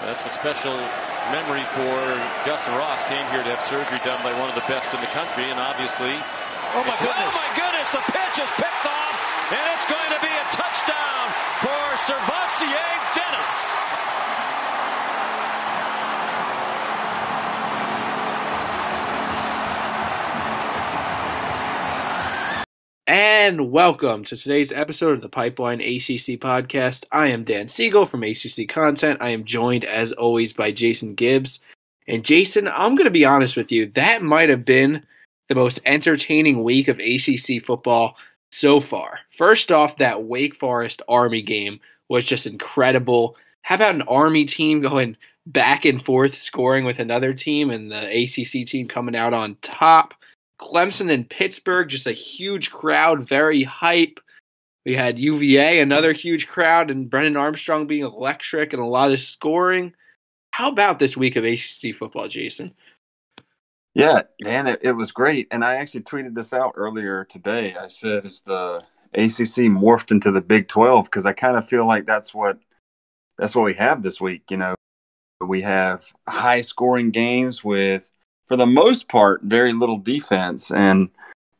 That's a special memory for Justin Ross. Came here to have surgery done by one of the best in the country, and obviously. Oh my goodness! Oh my goodness! The pitch is picked off, and it's going to be a touchdown for SirVocea Dennis. And welcome to today's episode of the Pipeline ACC podcast. I am Dan Siegel from ACC Content. I am joined, as always, by Jason Gibbs. And Jason, I'm going to be honest with you, that might have been the most entertaining week of ACC football so far. First off, that Wake Forest Army game was just incredible. How about an Army team going back and forth, scoring with another team, and the ACC team coming out on top? Clemson and Pittsburgh, just a huge crowd, very hype. We had UVA, another huge crowd, and Brennan Armstrong being electric and a lot of scoring. How about this week of ACC football, Jason? Yeah, man, it, it was great. And I actually tweeted this out earlier today. I said, "Is the ACC morphed into the Big 12?" Because I kind of feel like that's what that's what we have this week. You know, we have high scoring games with for the most part, very little defense. And,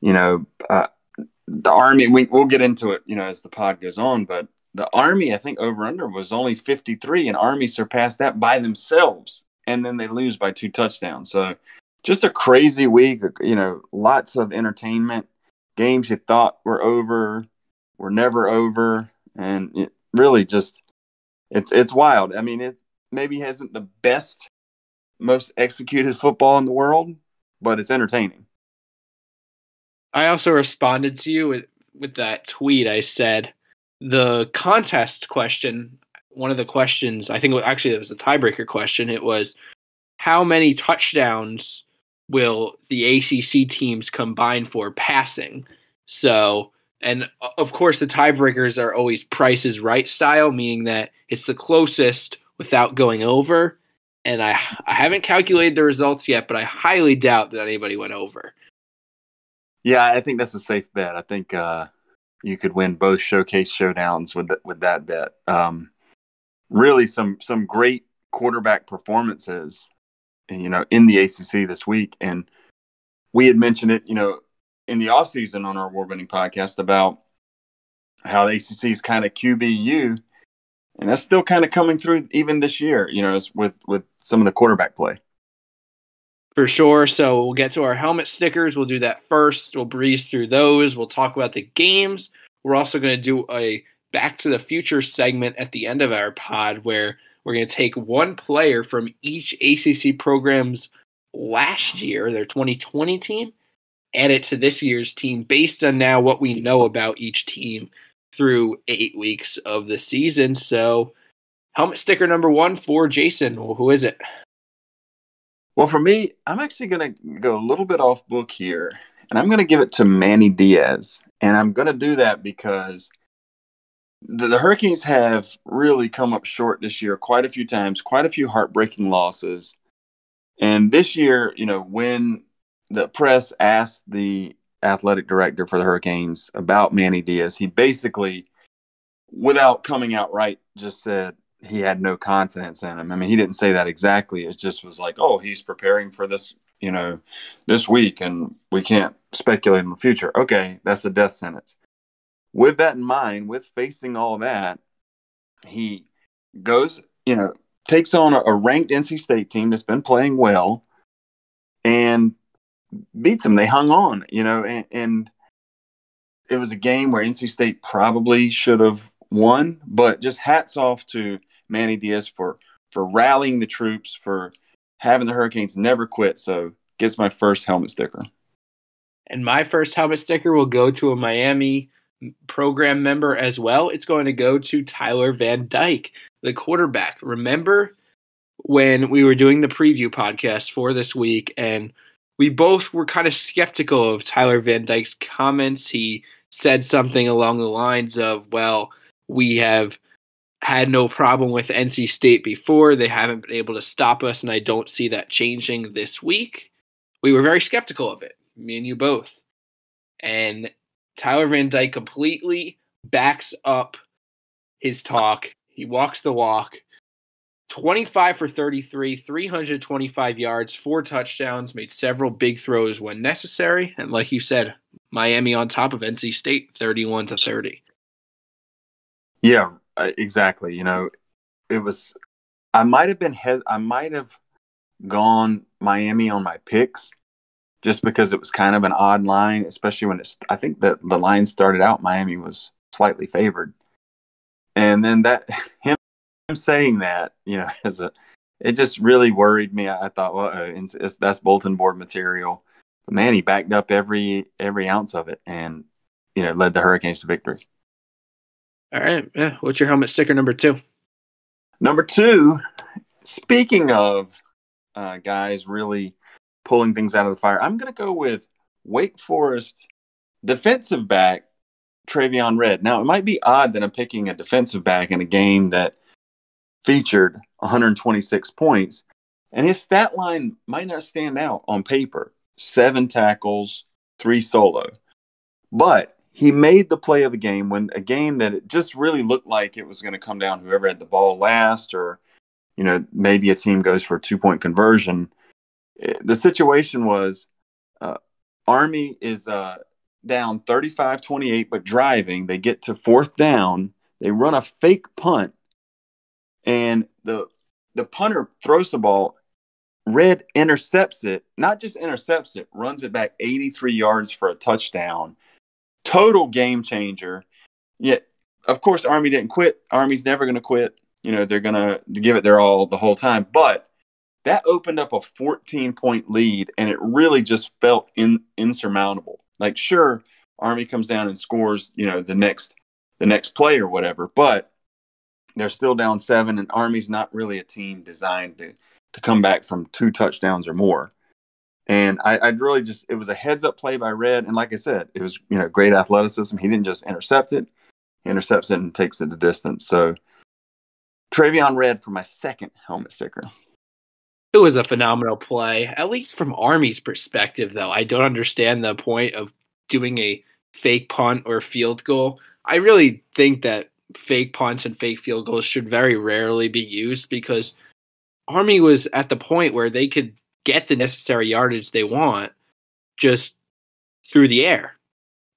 you know, uh, the Army, we, we'll get into it, you know, as the pod goes on, but the Army, I think over under was only 53, and Army surpassed that by themselves. And then they lose by two touchdowns. So just a crazy week, you know, lots of entertainment. Games you thought were over were never over. And it really just, it's, it's wild. I mean, it maybe hasn't the best most executed football in the world, but it's entertaining. I also responded to you with, with that tweet. I said the contest question, one of the questions, I think actually it was a tiebreaker question. It was how many touchdowns will the ACC teams combine for passing? So, and of course, the tiebreakers are always prices Right style, meaning that it's the closest without going over and I I haven't calculated the results yet, but I highly doubt that anybody went over. Yeah, I think that's a safe bet. I think uh, you could win both showcase showdowns with th- with that bet. Um, really, some some great quarterback performances, you know, in the ACC this week, and we had mentioned it, you know, in the off season on our award winning podcast about how the ACC is kind of QBU and that's still kind of coming through even this year. You know, with with some of the quarterback play. For sure. So we'll get to our helmet stickers. We'll do that first. We'll breeze through those. We'll talk about the games. We're also going to do a Back to the Future segment at the end of our pod where we're going to take one player from each ACC program's last year, their 2020 team, add it to this year's team based on now what we know about each team through eight weeks of the season. So, helmet sticker number one for Jason. Well, who is it? Well, for me, I'm actually going to go a little bit off book here, and I'm going to give it to Manny Diaz. And I'm going to do that because the, the, Hurricanes have really come up short this year quite a few times, quite a few heartbreaking losses. And this year, you know, when the press asked the athletic director for the Hurricanes about Manny Diaz, he basically, without coming out right, just said he had no confidence in him. I mean, he didn't say that exactly. It just was like, oh, he's preparing for this, you know, this week, and we can't speculate on the future. Okay, that's a death sentence. With that in mind, with facing all that, he goes, you know, takes on a, a ranked NC State team that's been playing well and beats them. They hung on, you know, and, and it was a game where NC State probably should have won, but just hats off to Manny Diaz for for rallying the troops, for having the Hurricanes never quit. So gets my first helmet sticker. And my first helmet sticker will go to a Miami program member as well. It's going to go to Tyler Van Dyke, the quarterback. Remember when we were doing the preview podcast for this week and we both were kind of skeptical of Tyler Van Dyke's comments. He said something along the lines of, well, we have had no problem with NC State before. They haven't been able to stop us, and I don't see that changing this week. We were very skeptical of it, me and you both. And Tyler Van Dyke completely backs up his talk. He walks the walk. 25 for 33, 325 yards, four touchdowns, made several big throws when necessary. And like you said, Miami on top of NC State 31 to 30. Yeah, exactly. You know, it was I might have been I might have gone Miami on my picks just because it was kind of an odd line, especially when it's I think that the line started out Miami was slightly favored. And then that him saying that, you know, as a, it just really worried me. I, I thought, well, uh, it's, it's, that's bulletin board material. But man, he backed up every every ounce of it, and you know, led the Hurricanes to victory. All right, yeah. What's your helmet sticker number two? Number two. Speaking of uh, guys really pulling things out of the fire, I'm going to go with Wake Forest defensive back Traveon Redd. Now, it might be odd that I'm picking a defensive back in a game that featured 126 points, and his stat line might not stand out on paper seven tackles, three solo. But he made the play of the game when a game that it just really looked like it was going to come down whoever had the ball last, or, you know, maybe a team goes for a two point conversion. Eh, the situation was uh, Army is uh, down 35 28, but driving. They get to fourth down. They run a fake punt and the the punter throws the ball. Redd intercepts it, not just intercepts it, runs it back 83 yards for a touchdown. Total game changer. Yet, of course, Army didn't quit. Army's never going to quit. You know, they're going to give it their all the whole time. But that opened up a 14 point lead, and it really just felt in, insurmountable. Like, sure, Army comes down and scores, you know, the next the next play or whatever, but they're still down seven, and Army's not really a team designed to, to come back from two touchdowns or more. And I, I really just it was a heads up play by Redd, and like I said, it was you know great athleticism. He didn't just intercept it; he intercepts it and takes it the distance. So Traveon Redd for my second helmet sticker. It was a phenomenal play, at least from Army's perspective. Though I don't understand the point of doing a fake punt or field goal. I really think that fake punts and fake field goals should very rarely be used because Army was at the point where they could get the necessary yardage they want just through the air.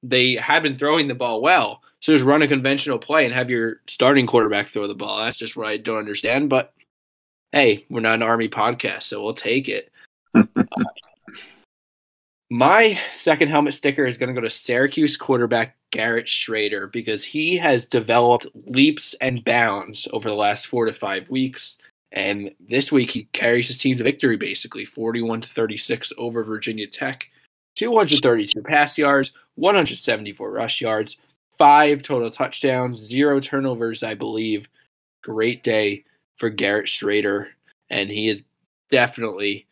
They had been throwing the ball well. So just run a conventional play and have your starting quarterback throw the ball. That's just what I don't understand. But hey, we're not an Army podcast, so we'll take it. uh, my second helmet sticker is going to go to Syracuse quarterback Garrett Shrader because he has developed leaps and bounds over the last four to five weeks. And this week he carries his team to victory basically 41 to 36 over Virginia Tech. 232 pass yards, 174 rush yards, five total touchdowns, zero turnovers, I believe. Great day for Garrett Shrader. And he has definitely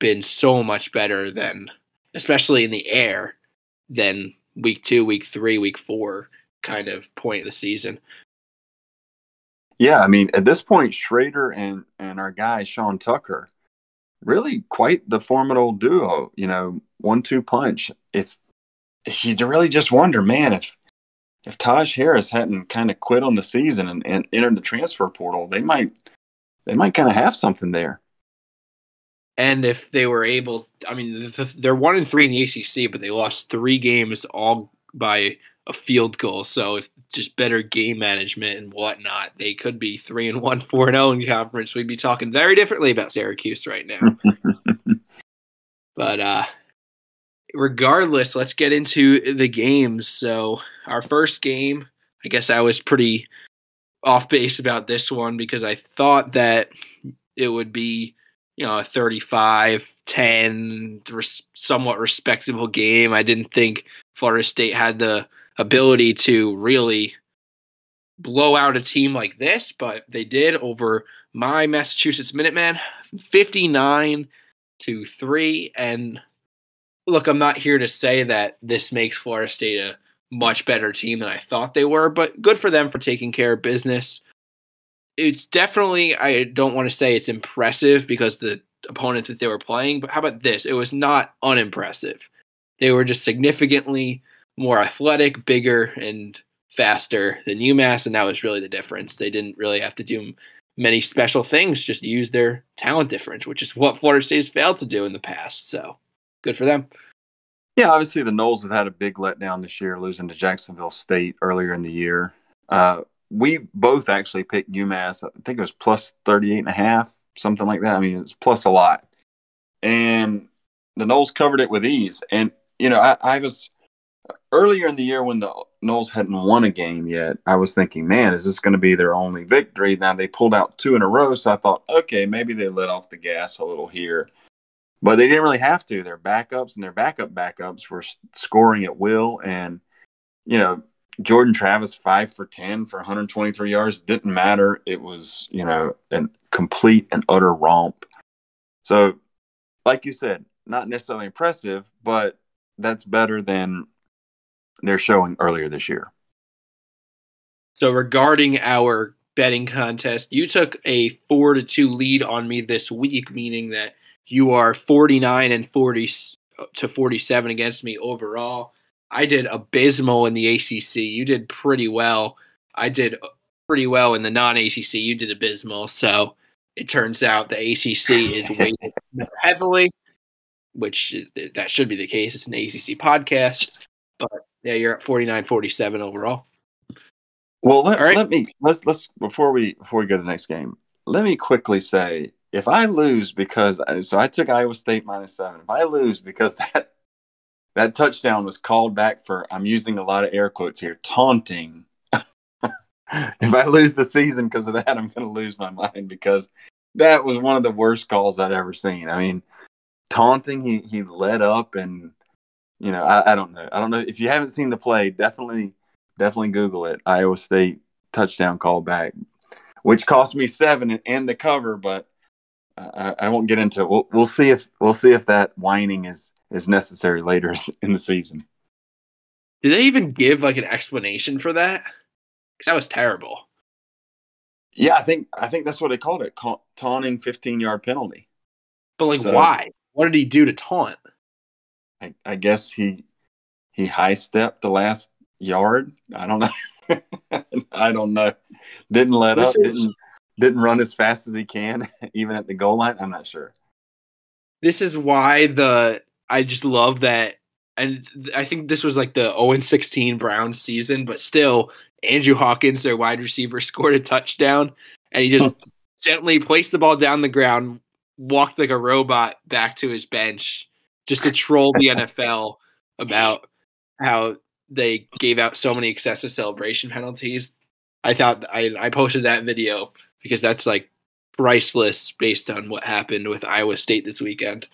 been so much better than especially in the air, than week two, week three, week four kind of point of the season. Yeah, I mean, at this point, Shrader and and our guy Sean Tucker, really quite the formidable duo. You know, one-two punch. If, if you really just wonder, man, if if Taj Harris hadn't kind of quit on the season and, and entered the transfer portal, they might they might kind of have something there and if they were able, I mean, they're one and three in the ACC, but they lost three games all by a field goal. So if just better game management and whatnot, they could be three and one, four and zero oh in conference. We'd be talking very differently about Syracuse right now. but uh, regardless, let's get into the games. So our first game, I guess I was pretty off base about this one because I thought that it would be you know, a 35 10, res- somewhat respectable game. I didn't think Florida State had the ability to really blow out a team like this, but they did over my Massachusetts Minutemen 59 to 3. And look, I'm not here to say that this makes Florida State a much better team than I thought they were, but good for them for taking care of business it's definitely I don't want to say it's impressive because the opponent that they were playing, but how about this? It was not unimpressive. They were just significantly more athletic, bigger, and faster than UMass, and that was really the difference. They didn't really have to do many special things, just use their talent difference, which is what Florida State has failed to do in the past. So good for them. Yeah, obviously the Noles have had a big letdown this year, losing to Jacksonville State earlier in the year. Uh, we both actually picked UMass. I think it was plus 38 and a half, something like that. I mean, it's plus a lot. And the Noles covered it with ease. And, you know, I, I was earlier in the year when the Noles hadn't won a game yet, I was thinking, man, is this going to be their only victory? Now they pulled out two in a row. So I thought, okay, maybe they let off the gas a little here. But they didn't really have to. Their backups and their backup backups were scoring at will. And, you know, Jordan Travis, five for 10 for 123 yards, didn't matter. It was, you know, a complete and utter romp. So, like you said, not necessarily impressive, but that's better than they're showing earlier this year. So, regarding our betting contest, you took a four to two lead on me this week, meaning that you are 49 and 40 uh, to 47 against me overall. I did abysmal in the ACC. You did pretty well. I did pretty well in the non ACC. You did abysmal. So it turns out the ACC is weighted heavily, which that should be the case. It's an ACC podcast. But yeah, you're at 49 47 overall. Well, let, right. let me let's let's before we before we go to the next game, let me quickly say if I lose because uh, so I took Iowa State minus seven. If I lose because that that touchdown was called back for I'm using a lot of air quotes here, taunting. if I lose the season because of that, I'm going to lose my mind because that was one of the worst calls I'd ever seen. I mean, taunting. He he led up and you know I, I don't know. I don't know if you haven't seen the play. Definitely definitely Google it. Iowa State touchdown call back, which cost me seven and the cover, but I, I won't get into it. We'll, we'll see if we'll see if that whining is is necessary later in the season. Did they even give like an explanation for that? Because that was terrible. Yeah, I think I think that's what they called it, taunting fifteen yard penalty. But like, so, why? What did he do to taunt? I, I guess he he high stepped the last yard. I don't know. I don't know. Didn't let this up. Is, didn't didn't run as fast as he can, even at the goal line. I'm not sure. This is why the I just love that, and I think this was like the 0 16 Browns season, but still, Andrew Hawkins, their wide receiver, scored a touchdown, and he just gently placed the ball down the ground, walked like a robot back to his bench, just to troll the NFL about how they gave out so many excessive celebration penalties. I thought I I posted that video because that's like priceless based on what happened with Iowa State this weekend.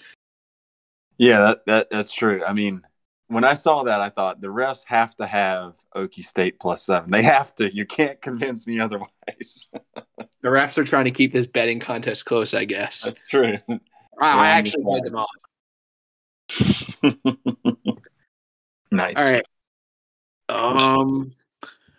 Yeah, that, that that's true. I mean, when I saw that, I thought the refs have to have Okie State plus seven. They have to. You can't convince me otherwise. the refs are trying to keep this betting contest close, I guess. That's true. I, I actually played them off. nice. All right. Um,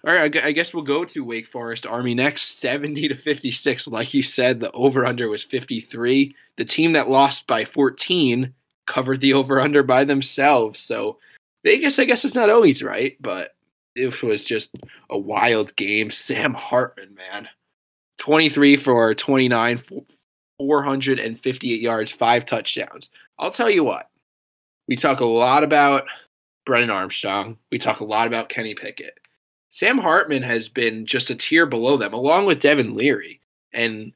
all right, I guess we'll go to Wake Forest Army next, 70 to 56. Like you said, the over under was 53. The team that lost by 14 covered the over under by themselves. So Vegas, I guess, is not always right, but it was just a wild game. Sam Hartman, man, 23 for 29, 458 yards, five touchdowns. I'll tell you what, we talk a lot about Brennan Armstrong. We talk a lot about Kenny Pickett. Sam Hartman has been just a tier below them, along with Devin Leary. And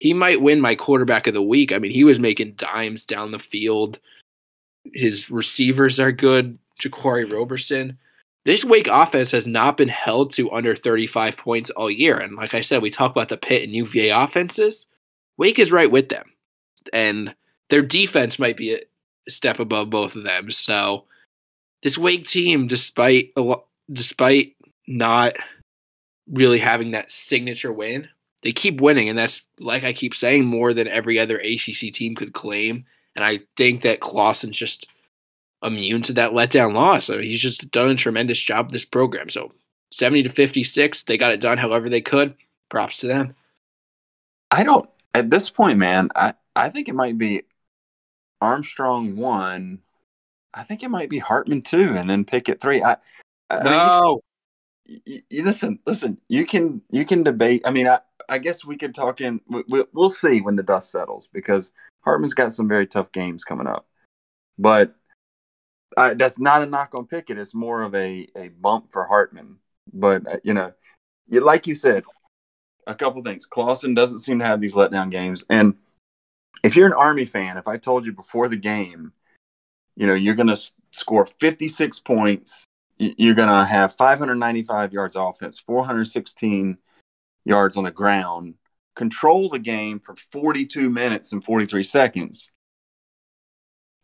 he might win my quarterback of the week. I mean, he was making dimes down the field. His receivers are good. Jaquarii Roberson. This Wake offense has not been held to under 35 points all year. And like I said, we talk about the Pitt and UVA offenses. Wake is right with them. And their defense might be a step above both of them. So this Wake team, despite despite not really having that signature win. They keep winning, and that's like I keep saying, more than every other ACC team could claim. And I think that Clawson's just immune to that letdown loss. I mean, he's just done a tremendous job with this program. So 70 to 56, they got it done however they could. Props to them. I don't at this point, man, I, I think it might be Armstrong one. I think it might be Hartman two, and then Pickett three. I, I no, you, you, listen, listen. You can you can debate. I mean, I I guess we could talk in. We, we'll see when the dust settles because Hartman's got some very tough games coming up. But uh, that's not a knock on Pickett. It's more of a, a bump for Hartman. But, uh, you know, you, like you said, a couple things. Clawson doesn't seem to have these letdown games. And if you're an Army fan, if I told you before the game, you know, you're going to score 56 points, you're going to have 595 yards offense, 416 yards on the ground, control the game for 42 minutes and 43 seconds.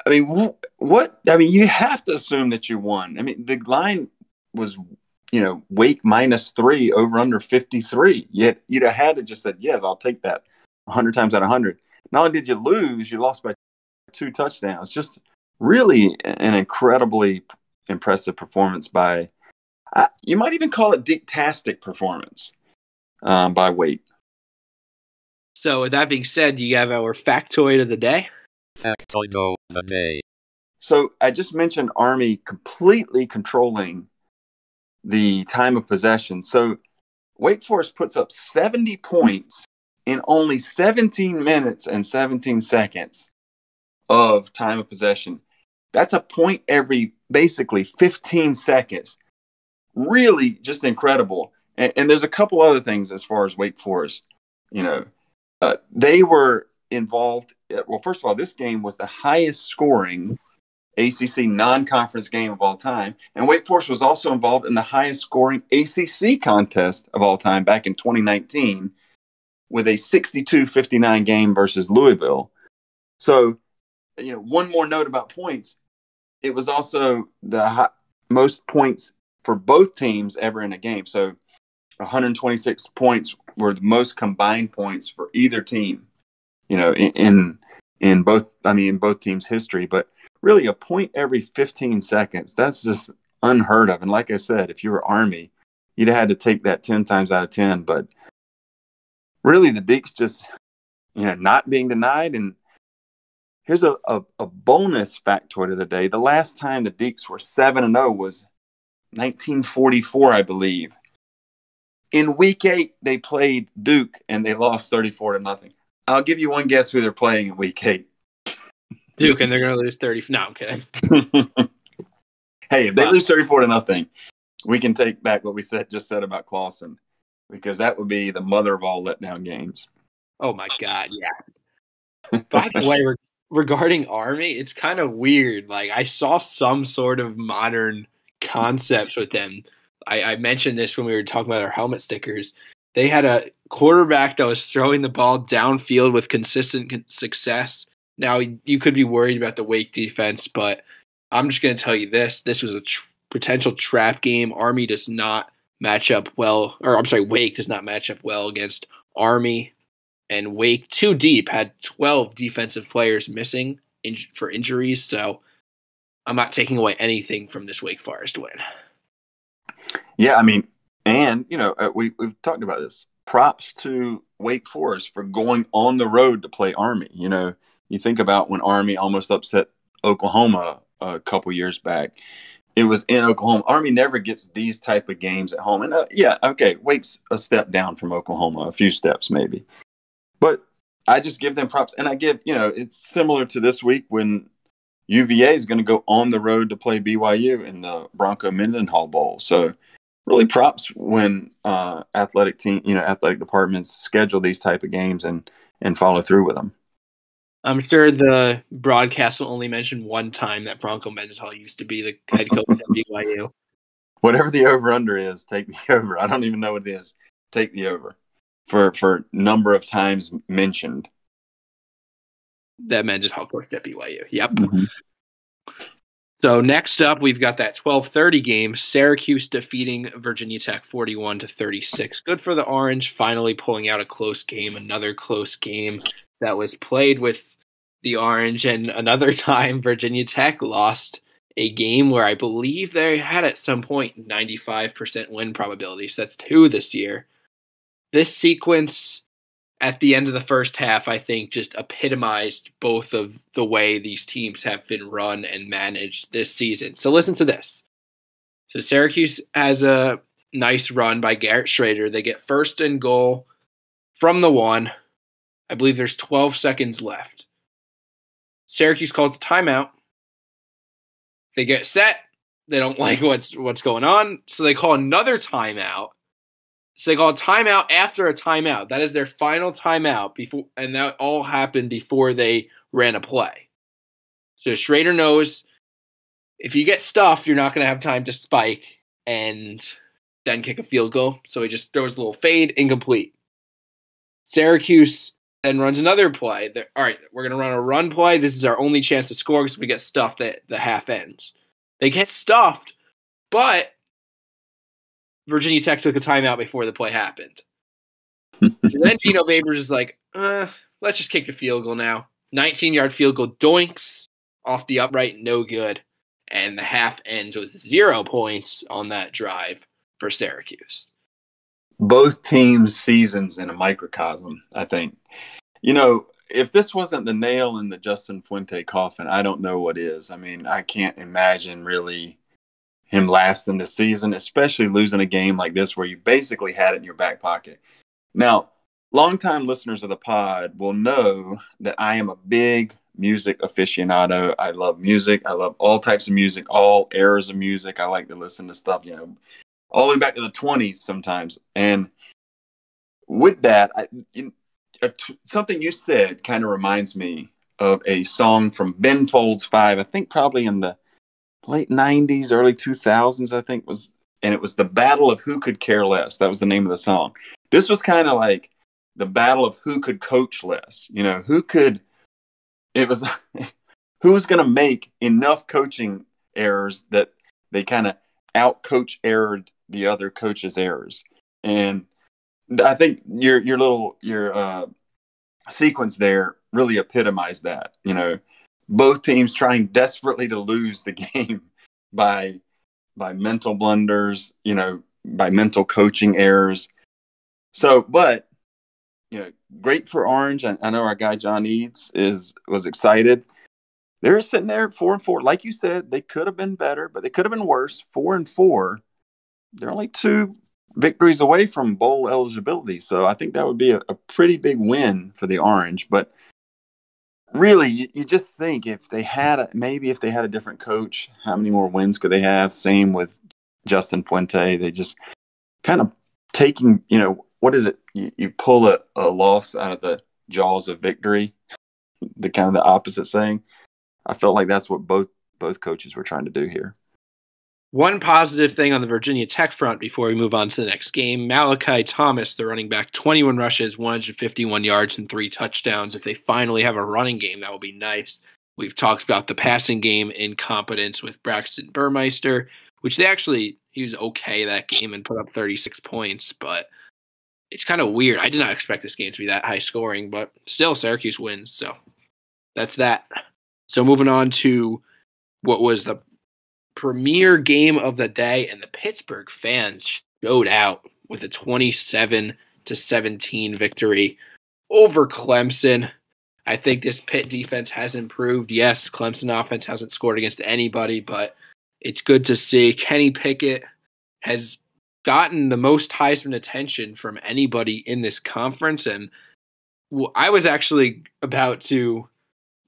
I mean, what? I mean, you have to assume that you won. I mean, the line was, you know, Wake minus three over under 53. Yet you'd have had to just said, yes, I'll take that 100 times out of 100. Not only did you lose, you lost by two touchdowns. Just really an incredibly impressive performance by, uh, you might even call it dictastic performance um, by weight. So, with that being said, do you have our factoid of the day? Factoid of the day. So, I just mentioned Army completely controlling the time of possession. So, Wake Forest puts up 70 points in only 17 minutes and 17 seconds of time of possession. That's a point every basically 15 seconds. Really just incredible. And, and there's a couple other things as far as Wake Forest. You know, uh, they were involved. Uh, well, first of all, this game was the highest scoring ACC non-conference game of all time, and Wake Forest was also involved in the highest scoring ACC contest of all time back in 2019 with a 62-59 game versus Louisville. So, you know, one more note about points. It was also the high, most points for both teams ever in a game. So 126 points were the most combined points for either team. You know, in, in both I mean in both teams' history, but really a point every 15 seconds. That's just unheard of. And like I said, if you were Army, you'd have had to take that 10 times out of 10. But really, the Deacs just you know not being denied. And here's a, a, a bonus factoid of the day: the last time the Deacs were seven and zero oh was 1944, I believe in week eight, they played Duke and they lost 34 to nothing. I'll give you one guess who they're playing in week eight. Duke, and they're going to lose 30. No, I'm kidding. hey, if they lose 34 to nothing, we can take back what we said just said about Clawson because that would be the mother of all letdown games. Oh, my God. Yeah. By the way, regarding Army, it's kind of weird. Like, I saw some sort of modern concepts with them I, I mentioned this when we were talking about our helmet stickers. They had a quarterback that was throwing the ball downfield with consistent success. Now you could be worried about the Wake defense, but I'm just going to tell you this: this was a tr- potential trap game. Army does not match up well, or I'm sorry, Wake does not match up well against Army, and Wake too deep had 12 defensive players missing in- for injuries. So I'm not taking away anything from this Wake Forest win. Yeah, I mean, and you know, uh, we we've talked about this. Props to Wake Forest for going on the road to play Army. You know, you think about when Army almost upset Oklahoma a couple years back. It was in Oklahoma. Army never gets these type of games at home. And uh, yeah, okay, Wake's a step down from Oklahoma, a few steps maybe. But I just give them props, and I give you know it's similar to this week when UVA is going to go on the road to play BYU in the Bronco Mendenhall Bowl. So really props when uh, athletic team, you know, athletic departments schedule these type of games and and follow through with them. I'm sure the broadcast will only mention one time that Bronco Mendenhall used to be the head coach at BYU. Whatever the over under is, take the over. I don't even know what it is. Take the over for for number of times mentioned. That Mendenhall coached at BYU. Yep. Mm-hmm. So next up, we've got that 12:30 game, Syracuse defeating Virginia Tech 41 to 36. Good for the Orange, finally pulling out a close game, another close game that was played with the Orange, and another time Virginia Tech lost a game where I believe they had at some point 95% win probability. So that's two this year. This sequence at the end of the first half, I think just epitomized both of the way these teams have been run and managed this season. So listen to this. So Syracuse has a nice run by Garrett Shrader. They get first and goal from the one. I believe there's 12 seconds left. Syracuse calls the timeout. They get set. They don't like what's what's going on, so they call another timeout. So they call a timeout after a timeout. That is their final timeout before, and that all happened before they ran a play. So Shrader knows if you get stuffed, you're not going to have time to spike and then kick a field goal. So he just throws a little fade, incomplete. Syracuse then runs another play. They're, all right, we're going to run a run play. This is our only chance to score because we get stuffed at the half ends. They get stuffed, but Virginia Tech took a timeout before the play happened. then Dino Babers is like, uh, let's just kick the field goal now. 19 yard field goal, doinks off the upright, no good. And the half ends with zero points on that drive for Syracuse. Both teams' seasons in a microcosm, I think. You know, if this wasn't the nail in the Justin Fuente coffin, I don't know what is. I mean, I can't imagine really him lasting the season, especially losing a game like this where you basically had it in your back pocket. Now, longtime listeners of the pod will know that I am a big music aficionado. I love music. I love all types of music, all eras of music. I like to listen to stuff, you know, all the way back to the 20s sometimes. And with that, I, in, something you said kind of reminds me of a song from Ben Folds 5, I think probably in the late 90s, early 2000s, I think was, and it was the Battle of Who Could Care Less. That was the name of the song. This was kind of like the battle of who could coach less, you know, who could it was who was going to make enough coaching errors that they kind of out coach errored the other coach's errors. And I think your your little your uh, sequence there really epitomized that. You know, both teams trying desperately to lose the game by by mental blunders. You know, by mental coaching errors. So, but you know, great for Orange. I, I know our guy John Eads is was excited. They're sitting there four and four. Like you said, they could have been better, but they could have been worse. Four and four. They're only two victories away from bowl eligibility. So I think that would be a, a pretty big win for the Orange. But really, you, you just think if they had a, maybe if they had a different coach, how many more wins could they have? Same with Justin Fuente. They just kind of taking, you know, what is it? You, you pull a, a loss out of the jaws of victory. The kind of the opposite saying. I felt like that's what both both coaches were trying to do here. One positive thing on the Virginia Tech front before we move on to the next game Malachi Thomas, the running back, 21 rushes, 151 yards, and three touchdowns. If they finally have a running game, that will be nice. We've talked about the passing game incompetence with Braxton Burmeister, which they actually, he was okay that game and put up 36 points, but it's kind of weird. I did not expect this game to be that high scoring, but still Syracuse wins. So that's that. So moving on to what was the premier game of the day, and the Pittsburgh fans showed out with a 27 to 17 victory over Clemson. I think this Pitt defense has improved. Yes, Clemson offense hasn't scored against anybody, but it's good to see Kenny Pickett has gotten the most Heisman attention from anybody in this conference. And I was actually about to,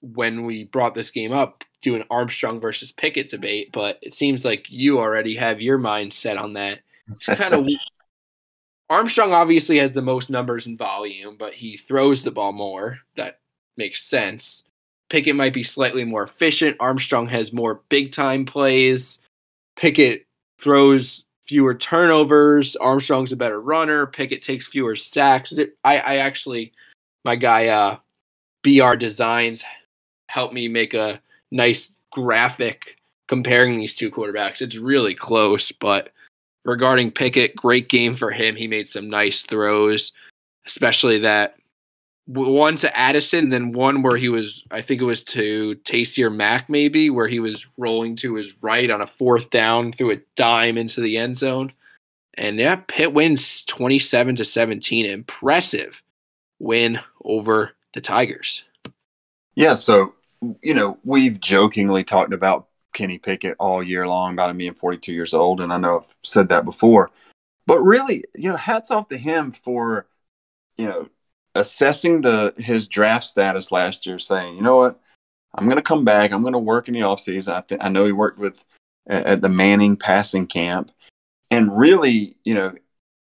when we brought this game up, do an Armstrong versus Pickett debate, but it seems like you already have your mind set on that. It's kind of Armstrong obviously has the most numbers and volume, but he throws the ball more. That makes sense. Pickett might be slightly more efficient. Armstrong has more big time plays. Pickett throws fewer turnovers. Armstrong's a better runner. Pickett takes fewer sacks. I, I actually, my guy, uh, BR Designs helped me make a nice graphic comparing these two quarterbacks. It's really close, but regarding Pickett, great game for him. He made some nice throws, especially that one to Addison, then one where he was, I think it was to Taysir Mack, maybe, where he was rolling to his right on a fourth down through a dime into the end zone. And yeah, Pitt wins 27 to 17. Impressive win over the Tigers. Yeah, so, you know, we've jokingly talked about Kenny Pickett all year long about him being 42 years old. And I know I've said that before. But really, you know, hats off to him for, you know, assessing the his draft status last year, saying, you know what, I'm going to come back. I'm going to work in the offseason. I, th- I know he worked with at the Manning passing camp, and really, you know,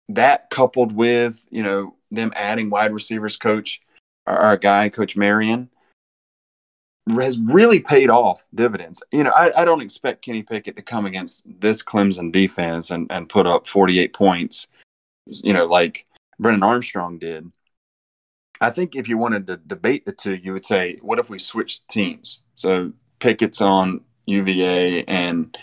that coupled with you know them adding wide receivers coach, our, our guy Coach Marion, has really paid off dividends. You know, I, I, don't expect Kenny Pickett to come against this Clemson defense and, and put up 48 points, you know, like Brennan Armstrong did. I think if you wanted to debate the two, you would say, what if we switched teams? So Pickett's on UVA and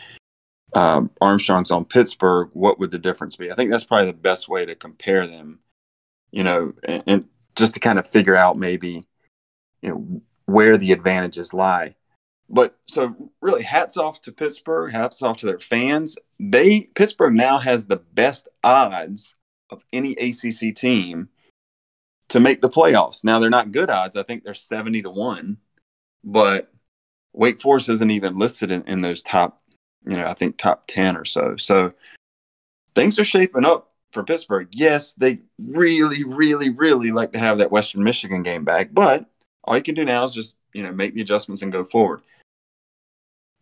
uh, Armstrong's on Pittsburgh. What would the difference be? I think that's probably the best way to compare them, you know, and, and just to kind of figure out maybe, you know, where the advantages lie. But so really, hats off to Pittsburgh. Hats off to their fans. They Pittsburgh now has the best odds of any ACC team to make the playoffs. Now they're not good odds. I think they're 70 to 1, but Wake Forest isn't even listed in, in those top, you know, I think top 10 or so. So things are shaping up for Pittsburgh. Yes, they really, really, really like to have that Western Michigan game back, but all you can do now is just, you know, make the adjustments and go forward.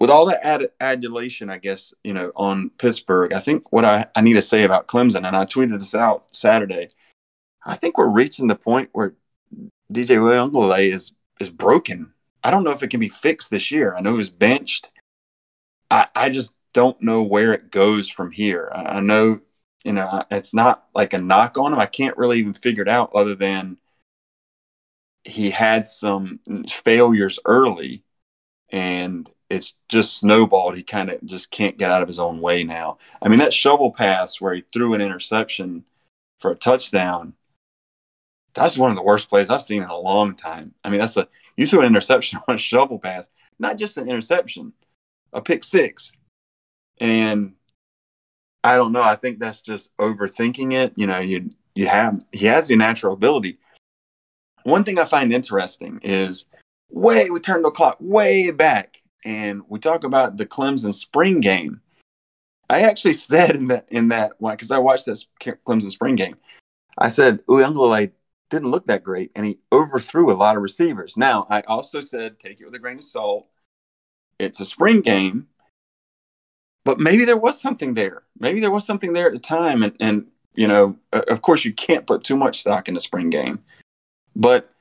With all that ad- adulation, I guess, you know, on Pittsburgh, I think what I, I need to say about Clemson, and I tweeted this out Saturday – I think we're reaching the point where DJ Uiagalelei is is broken. I don't know if it can be fixed this year. I know he's benched. I, I just don't know where it goes from here. I, I know, you know, it's not like a knock on him. I can't really even figure it out other than he had some failures early and it's just snowballed. He kind of just can't get out of his own way now. I mean, that shovel pass where he threw an interception for a touchdown that's one of the worst plays I've seen in a long time. I mean, that's a you threw an interception on a shovel pass, not just an interception, a pick six. And I don't know. I think that's just overthinking it. You know, you you have he has the natural ability. One thing I find interesting is way we turned the clock way back, and we talk about the Clemson spring game. I actually said in that in that one because I watched this Clemson spring game. I said Uiagalelei didn't look that great, and he overthrew a lot of receivers. Now, I also said take it with a grain of salt. It's a spring game, but maybe there was something there. Maybe there was something there at the time, and and you know, of course, you can't put too much stock in a spring game, but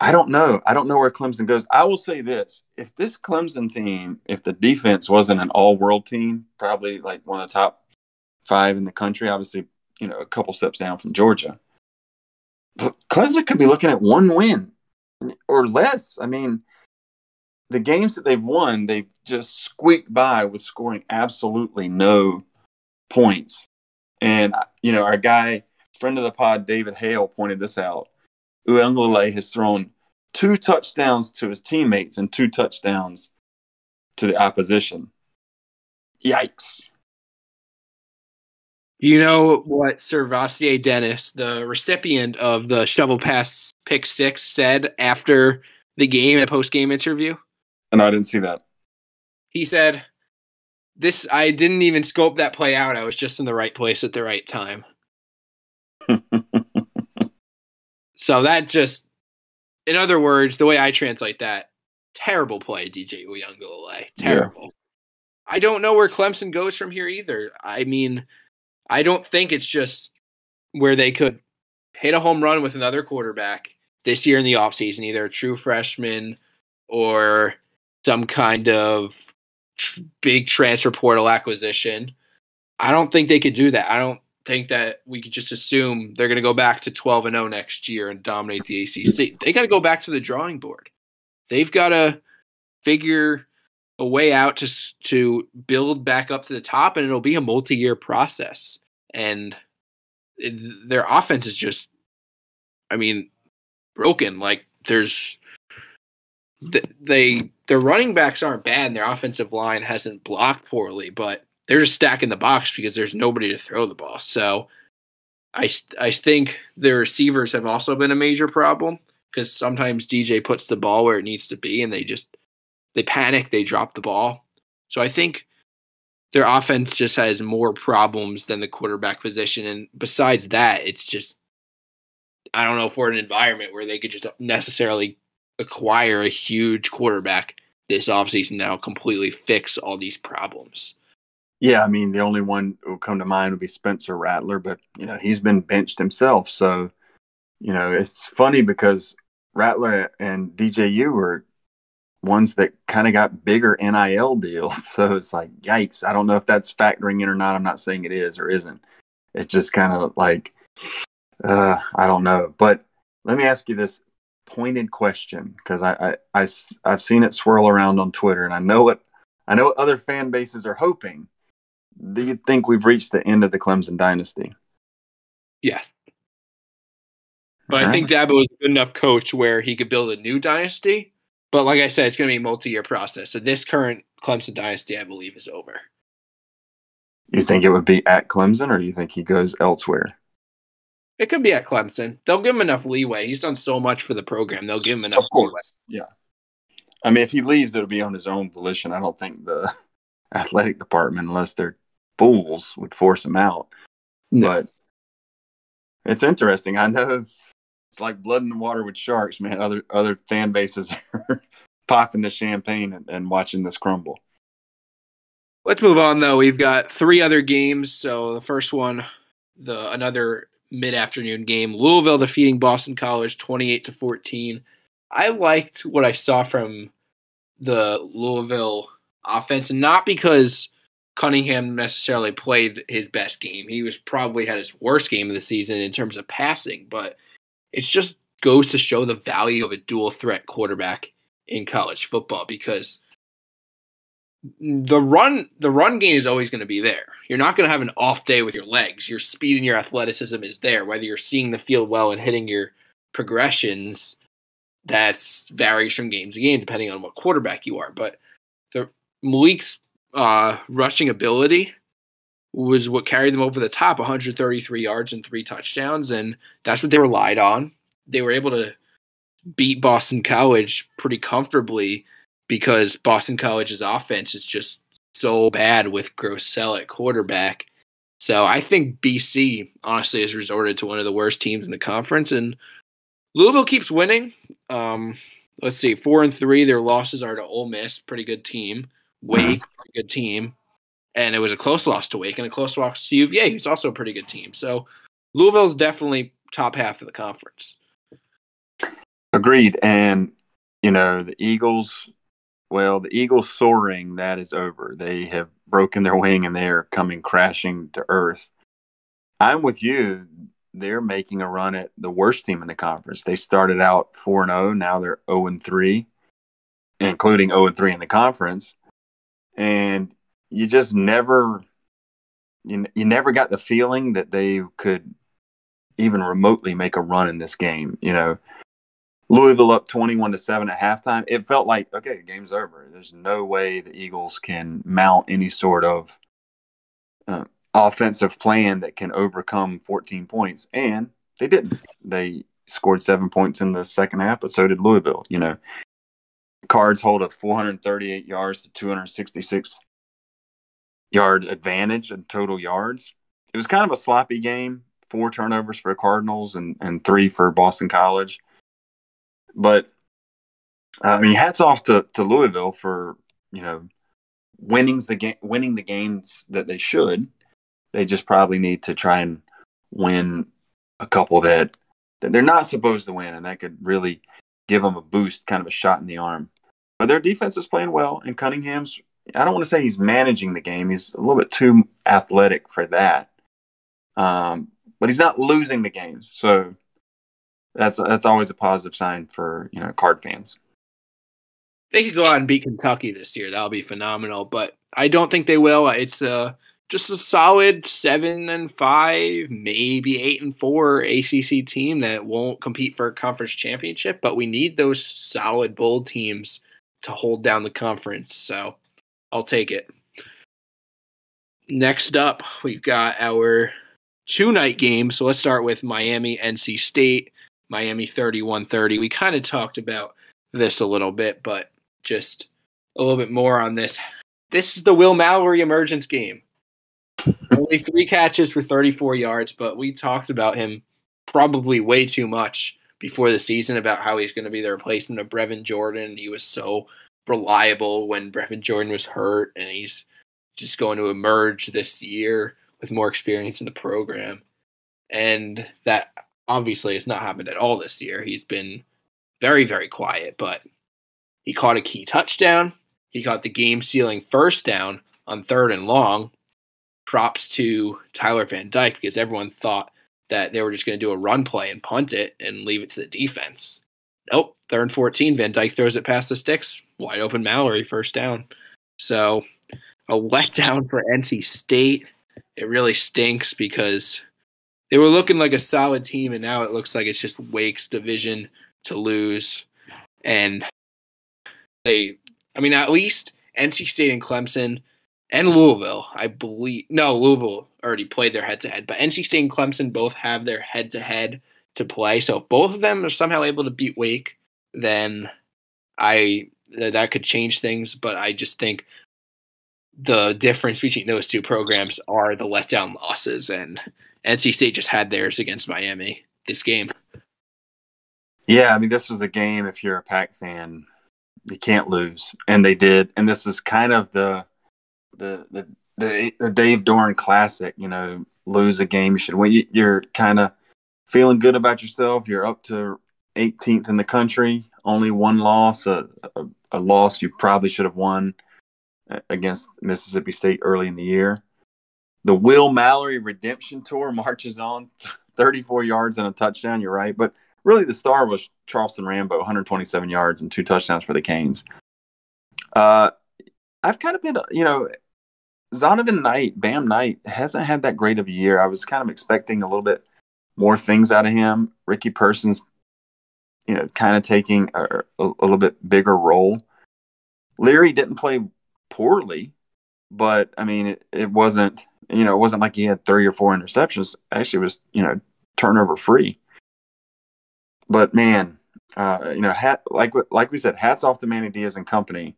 I don't know. I don't know where Clemson goes. I will say this: if this Clemson team, if the defense wasn't an all-world team, probably like one of the top five in the country, obviously, you know, a couple steps down from Georgia but Clemson could be looking at one win or less. I mean, the games that they've won, they've just squeaked by with scoring absolutely no points. And you know, our guy, friend of the pod, David Hale, pointed this out. Uiagalelei has thrown two touchdowns to his teammates and two touchdowns to the opposition. Yikes. Do you know what SirVocea Dennis, the recipient of the shovel pass pick six, said after the game in a post game interview? And I didn't see that. He said, This I didn't even scope that play out. I was just in the right place at the right time. so that just in other words, the way I translate that, terrible play, DJ Uiagalelei. Terrible. Yeah. I don't know where Clemson goes from here either. I mean, I don't think it's just where they could hit a home run with another quarterback this year in the offseason, either a true freshman or some kind of tr- big transfer portal acquisition. I don't think they could do that. I don't think that we could just assume they're going to go back to 12 and 0 next year and dominate the ACC. They got to go back to the drawing board. They've got to figure a way out to to build back up to the top, and it'll be a multi-year process. And it, their offense is just, I mean, broken. Like there's they their running backs aren't bad, and their offensive line hasn't blocked poorly, but they're just stacking the box because there's nobody to throw the ball. So I I think the receivers have also been a major problem because sometimes DJ puts the ball where it needs to be, and they just they panic, they drop the ball. So I think their offense just has more problems than the quarterback position. And besides that, it's just I don't know in an environment where they could just necessarily acquire a huge quarterback this offseason that'll completely fix all these problems. Yeah, I mean, the only one who will come to mind would be Spencer Rattler, but you know he's been benched himself. So, you know, it's funny because Rattler and DJU were ones that kind of got bigger NIL deals. So it's like, yikes! I don't know if that's factoring in or not. I'm not saying it is or isn't. It's just kind of like, uh, I don't know. But let me ask you this pointed question because I, I, I I've seen it swirl around on Twitter, and I know what I know what other fan bases are hoping do you think we've reached the end of the Clemson dynasty? Yes. But All I think Dabo is a good enough coach where he could build a new dynasty. But like I said, it's going to be a multi-year process. So this current Clemson dynasty, I believe, is over. You think it would be at Clemson, or do you think he goes elsewhere? It could be at Clemson. They'll give him enough leeway. He's done so much for the program. They'll give him enough. Of course, leeway. yeah. I mean, if he leaves, it'll be on his own volition. I don't think the athletic department, unless they're fools would force him out. No. But it's interesting. I know it's like blood in the water with sharks, man. Other other fan bases are popping the champagne and, and watching this crumble. Let's move on though. We've got three other games. So the first one, the another mid-afternoon game, Louisville defeating Boston College 28 to 14. I liked what I saw from the Louisville offense, not because Cunningham necessarily played his best game. He was probably had his worst game of the season in terms of passing, but it just goes to show the value of a dual threat quarterback in college football because the run the run game is always going to be there. You're not going to have an off day with your legs. Your speed and your athleticism is there whether you're seeing the field well and hitting your progressions that's varies from game to game depending on what quarterback you are. But the Malik's uh, rushing ability was what carried them over the top 133 yards and three touchdowns and that's what they relied on. They were able to beat boston college pretty comfortably because boston college's offense is just so bad with Grosel at quarterback. So i think bc honestly has resorted to one of the worst teams in the conference and louisville keeps winning. Um, let's see four and three their losses are to Ole Miss pretty good team Wake, mm-hmm. good team, and it was a close loss to Wake and a close loss to UVA, who's also a pretty good team. So Louisville's definitely top half of the conference. Agreed, and you know the Eagles. Well, the Eagles soaring that is over. They have broken their wing and they are coming crashing to earth. I'm with you. They're making a run at the worst team in the conference. They started out 4 0, now they're 0 3, including 0 3 in the conference and you just never you, you never got the feeling that they could even remotely make a run in this game you know? Louisville up 21 to 7 at halftime it felt like okay game's over. There's no way the eagles can mount any sort of uh, offensive plan that can overcome 14 points and they didn't. They scored seven points in the second half but so did louisville you know Cards hold a 438 yards to 266 yard advantage in total yards. It was kind of a sloppy game. Four turnovers for Cardinals and, and three for Boston College. But I mean, hats off to, to Louisville for you know winnings the game, winning the games that they should. They just probably need to try and win a couple that, that they're not supposed to win, and that could really give them a boost, kind of a shot in the arm. But their defense is playing well, and Cunningham's. I don't want to say he's managing the game. He's a little bit too athletic for that. Um, but he's not losing the games, so that's that's always a positive sign for you know card fans. They could go out and beat Kentucky this year. That'll be phenomenal. But I don't think they will. It's a just a solid seven and five, maybe eight and four ACC team that won't compete for a conference championship. But we need those solid bowl teams to hold down the conference. So I'll take it. Next up, we've got our two night game. So let's start with Miami, NC State, Miami 31 30. We kind of talked about this a little bit, but just a little bit more on this. This is the Will Mallory emergence game. Only three catches for 34 yards, but we talked about him probably way too much before the season about how he's going to be the replacement of Brevin Jordan. He was so reliable when Brevin Jordan was hurt, and he's just going to emerge this year with more experience in the program. And that obviously has not happened at all this year. He's been very, very quiet, but he caught a key touchdown. He got the game sealing first down on third and long. Props to Tyler Van Dyke because everyone thought that they were just going to do a run play and punt it and leave it to the defense. Nope, third and 14. Van Dyke throws it past the sticks. Wide open Mallory, first down. So a letdown for NC State. It really stinks because they were looking like a solid team, and now it looks like it's just Wake's division to lose. And they, I mean, at least NC State and Clemson and Louisville, I believe. No, Louisville already played their head to head, but NC State and Clemson both have their head to head to play. So if both of them are somehow able to beat Wake, then I that could change things. But I just think the difference between those two programs are the letdown losses, and NC State just had theirs against Miami this game. Yeah, I mean, this was a game. If you're a Pack fan, you can't lose, and they did. And this is kind of the the the the, the Dave Doeren Classic. You know, lose a game you should win. You're kind of feeling good about yourself. You're up to 18th in the country, only one loss, a, a, a loss you probably should have won uh, against Mississippi State early in the year. The Will Mallory redemption tour marches on, 34 yards and a touchdown. You're right, but really the star was Charleston Rambo, 127 yards and two touchdowns for the Canes. Uh, I've kind of been, you know, Zonovan Knight, Bam Knight hasn't had that great of a year. I was kind of expecting a little bit more things out of him. Ricky Persons, you know, kind of taking a, a, little bit bigger role. Leary didn't play poorly, but I mean, it, it wasn't, you know, it wasn't like he had three or four interceptions. Actually, was, you know, turnover free. But man, uh, you know, hat, like like we said, hats off to Manny Diaz and company.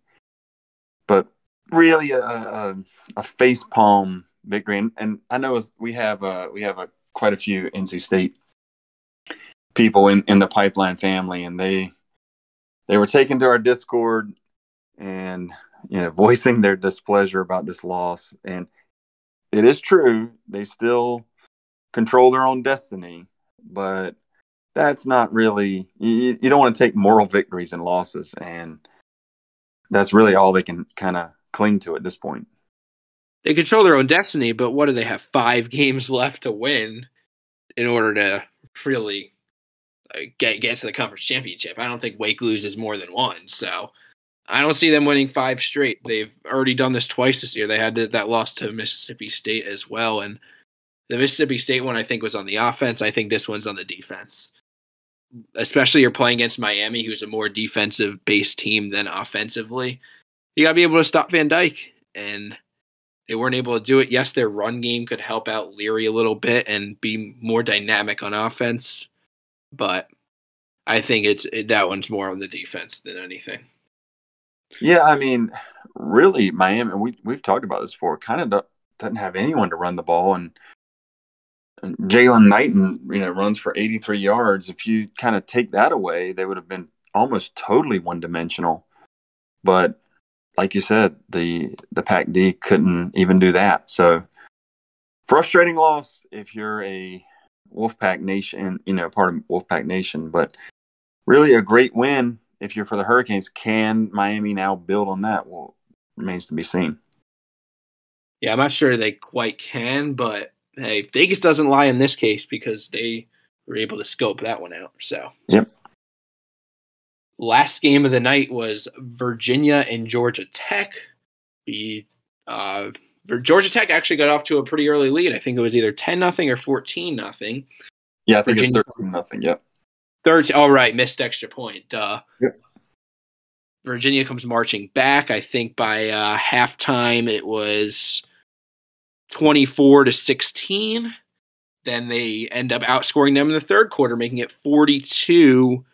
But really, a, a, a face palm victory, and, and I know we have uh, we have a quite a few NC State people in, in the pipeline family, and they they were taken to our Discord and you know voicing their displeasure about this loss. And it is true they still control their own destiny, but that's not really you, you don't want to take moral victories and losses, and that's really all they can kind of cling to at this point they control their own destiny, but what do they have? Five games left to win in order to really get get to the conference championship. I don't think Wake loses more than one, so I don't see them winning five straight. They've already done this twice this year. They had that loss to Mississippi State as well, and the Mississippi State one I think was on the offense. I think this one's on the defense. Especially you're playing against Miami, who's a more defensive based team than offensively. You got to be able to stop Van Dyke, and they weren't able to do it. Yes, their run game could help out Leary a little bit and be more dynamic on offense, but I think it's it, that one's more on the defense than anything. Yeah, I mean, really, Miami. We we've talked about this before. Kind of doesn't have anyone to run the ball, and, and Jaylan Knighton, you know, runs for 83 yards. If you kind of take that away, they would have been almost totally one dimensional. But like you said, the the Pack D couldn't even do that. So frustrating loss if you're a Wolfpack Nation, you know, part of Wolfpack Nation, but really a great win if you're for the Hurricanes. Can Miami now build on that? Well, remains to be seen. Yeah, I'm not sure they quite can, but hey, Vegas doesn't lie in this case because they were able to scope that one out. So, yep last game of the night was Virginia and Georgia Tech. The uh, Georgia Tech actually got off to a pretty early lead. I think it was either ten nothing or fourteen nothing. Yeah, I think Virginia, it's thirteen nothing. Yep. Thirteen. All oh, missed extra point. Uh, yep. Virginia comes marching back. I think by uh, halftime it was twenty-four to sixteen. Then they end up outscoring them in the third quarter, making it forty-two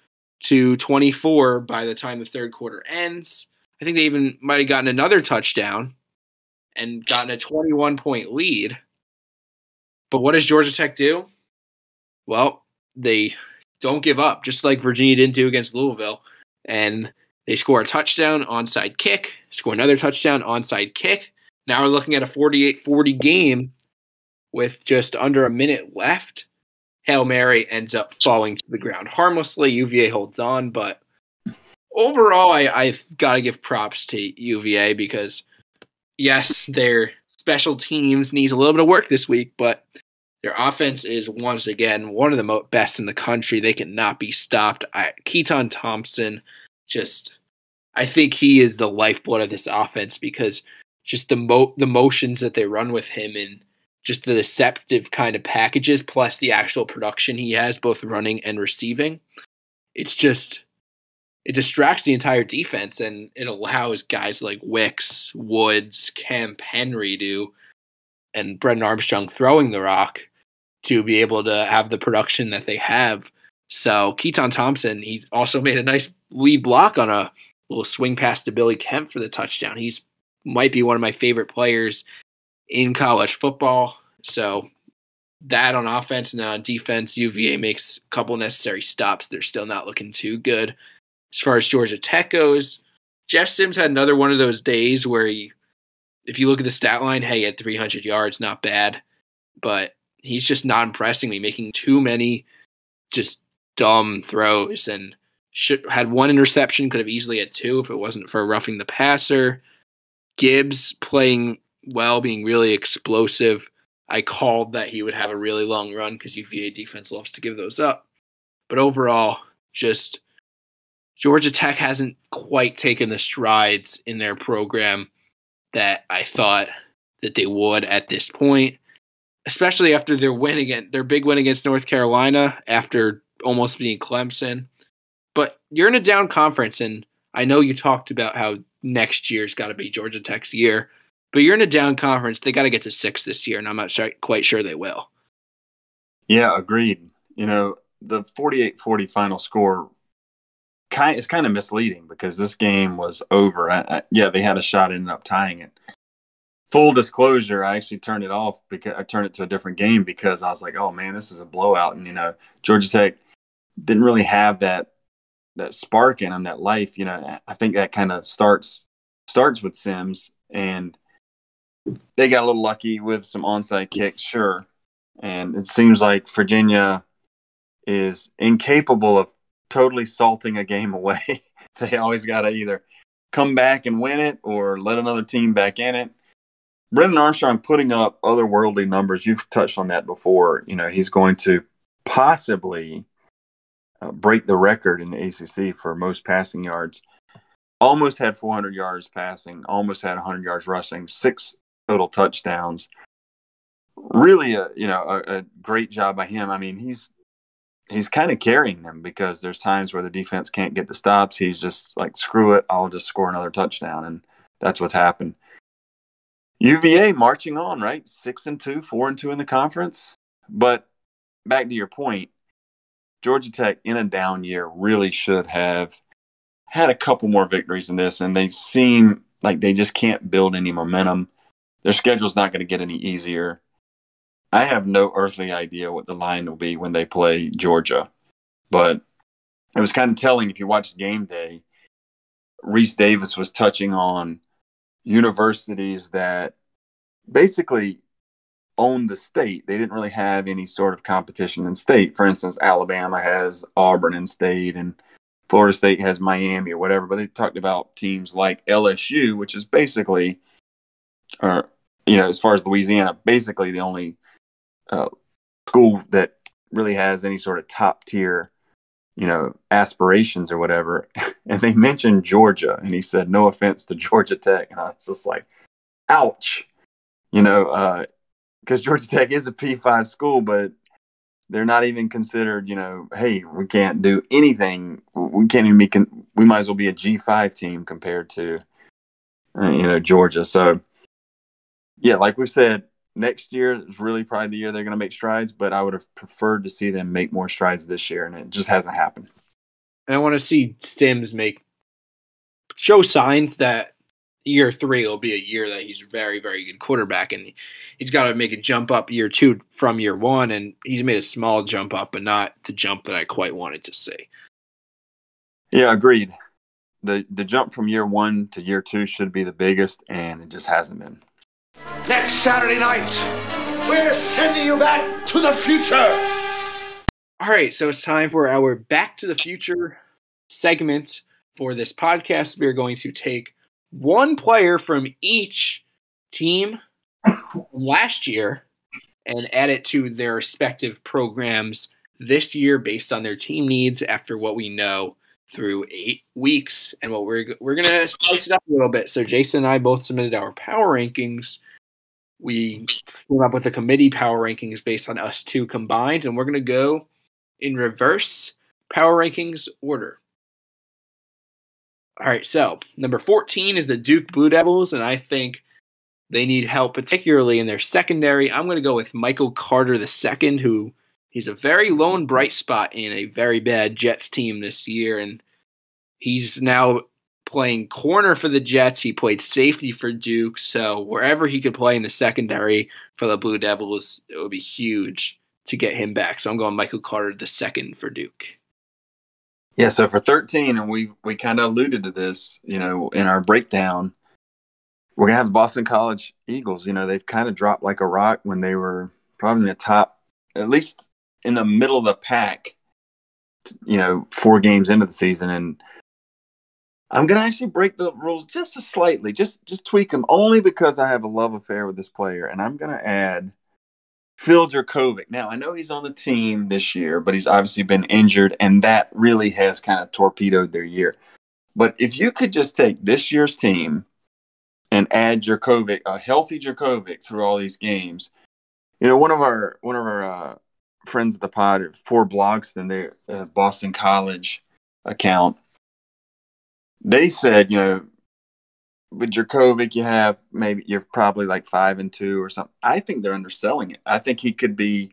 to 24 by the time the third quarter ends. I think they even might have gotten another touchdown and gotten a 21 point lead. But what does Georgia Tech do? Well, they don't give up, just like Virginia didn't do against Louisville. And they score a touchdown, onside kick, score another touchdown, onside kick. Now we're looking at a 48 40 game with just under a minute left. Hail Mary ends up falling to the ground harmlessly. UVA holds on, but overall, I, I've got to give props to UVA because, yes, their special teams needs a little bit of work this week, but their offense is once again one of the mo- best in the country. They cannot be stopped. I, Keytaon Thompson, just I think he is the lifeblood of this offense because just the mo- the motions that they run with him and just the deceptive kind of packages plus the actual production he has both running and receiving. It's just it distracts the entire defense and it allows guys like Wicks, Woods, Kemp, Henry to and Brennan Armstrong throwing the rock to be able to have the production that they have. So Keytaon Thompson, he also made a nice lead block on a little swing pass to Billy Kemp for the touchdown. He's might be one of my favorite players in college football. So that on offense and on defense, UVA makes a couple necessary stops. They're still not looking too good. As far as Georgia Tech goes, Jeff Sims had another one of those days where he, if you look at the stat line, hey, at 300 yards, not bad. But he's just not impressing me, making too many just dumb throws and should had one interception, could have easily had two if it wasn't for roughing the passer. Gibbs playing well, being really explosive. I called that he would have a really long run because UVA defense loves to give those up. But overall, just Georgia Tech hasn't quite taken the strides in their program that I thought that they would at this point especially after their win against their big win against North Carolina after almost being Clemson. But you're in a down conference, and I know you talked about how next year's got to be Georgia Tech's year, but you're in a down conference. They got to get to six this year, and I'm not quite sure they will. Yeah, agreed. You know, the 48 40 final score kind is kind of misleading because this game was over. I, I, yeah, they had a shot, ended up tying it full disclosure, I actually turned it off because I turned it to a different game because I was like, oh man, this is a blowout. And you know, Georgia Tech didn't really have that that spark in them, that life. You know, I think that kind of starts starts with Sims, and they got a little lucky with some onside kicks, sure. And it seems like Virginia is incapable of totally salting a game away. they always got to either come back and win it or let another team back in it Brennan Armstrong putting up otherworldly numbers. You've touched on that before. You know, he's going to possibly uh, break the record in the ACC for most passing yards. Almost had 400 yards passing, almost had 100 yards rushing, six total touchdowns. Really, a you know a, a great job by him. I mean, he's he's kind of carrying them because there's times where the defense can't get the stops. He's just like, screw it, I'll just score another touchdown, and that's what's happened. UVA marching on, right? Six and two, four and two in the conference. But back to your point, Georgia Tech in a down year really should have had a couple more victories than this, and they seem like they just can't build any momentum. Their schedule's not going to get any easier. I have no earthly idea what the line will be when they play Georgia, but it was kind of telling if you watched game day. Rece Davis was touching on universities that basically owned the state. They didn't really have any sort of competition in state. For instance, Alabama has Auburn in state and Florida State has Miami or whatever, but they talked about teams like LSU, which is basically, or, you know, as far as Louisiana, basically the only uh, school that really has any sort of top tier you know, aspirations or whatever. And they mentioned Georgia, and he said, "No offense to Georgia Tech," and I was just like, "Ouch," you know, because uh, Georgia Tech is a P five school, but they're not even considered. You know, hey, we can't do anything. We can't even be. Con- we might as well be a G five team compared to, uh, you know, Georgia. So, yeah, like we said, next year is really probably the year they're going to make strides, but I would have preferred to see them make more strides this year, and it just hasn't happened. And I want to see Sims make show signs that year three will be a year that he's very, very good quarterback, and he's got to make a jump up year two from year one, and he's made a small jump up, but not the jump that I quite wanted to see. Yeah, agreed. the The jump from year one to year two should be the biggest, and it just hasn't been. Next Saturday night, we're sending you back to the future. All right, so it's time for our Back to the Future segment for this podcast. We are going to take one player from each team last year and add it to their respective programs this year based on their team needs after what we know through eight weeks and what we're we're gonna spice it up a little bit. So Jason and I both submitted our power rankings. We came up with a committee power rankings based on us two combined, and we're gonna go in reverse power rankings order. All right, so number 14 is the Duke Blue Devils, and I think they need help, particularly in their secondary. I'm going to go with Michael Carter II, who he's a very lone bright spot in a very bad Jets team this year, and he's now playing corner for the Jets. He played safety for Duke, so wherever he could play in the secondary for the Blue Devils, it would be huge to get him back. So I'm going Michael Carter II for Duke. Yeah, so for 13, and we we kind of alluded to this, you know, in our breakdown, we're gonna have Boston College Eagles. You know, they've kind of dropped like a rock when they were probably in the top, at least in the middle of the pack. You know, four games into the season, and I'm gonna actually break the rules just a slightly, just just tweak them, only because I have a love affair with this player, and I'm gonna add Phil Jurkovec. Now, I know he's on the team this year, but he's obviously been injured, and that really has kind of torpedoed their year. But if you could just take this year's team and add Jurkovec, a healthy Jurkovec through all these games, you know, one of our one of our uh, friends at the pod, four blogs then their uh, Boston College account, they said, you know, with Jurkovec, you have maybe you're probably like five and two or something. I think they're underselling it. I think he could be,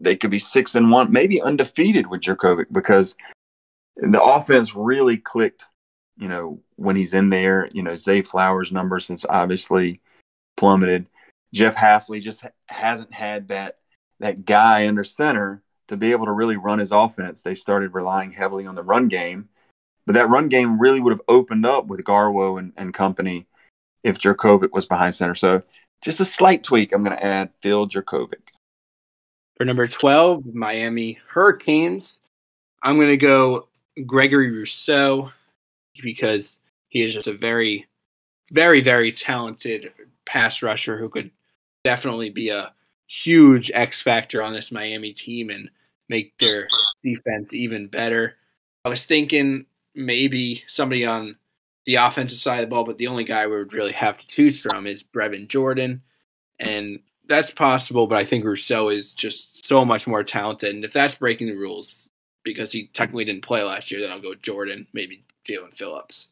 they could be six and one, maybe undefeated with Jurkovec because the offense really clicked. You know when he's in there, you know Zay Flowers' numbers has obviously plummeted. Jeff Hafley just hasn't had that that guy under center to be able to really run his offense. They started relying heavily on the run game but that run game really would have opened up with Garwo and, and company if Jurkovec was behind center. So just a slight tweak. I'm going to add Phil Jurkovec. For number 12, Miami Hurricanes, I'm going to go Gregory Rousseau because he is just a very, very, very talented pass rusher who could definitely be a huge X factor on this Miami team and make their defense even better. I was thinking maybe somebody on the offensive side of the ball, but the only guy we would really have to choose from is Brevin Jordan. And that's possible, but I think Rousseau is just so much more talented. And if that's breaking the rules because he technically didn't play last year, then I'll go Jordan, maybe Jaelan Phillips.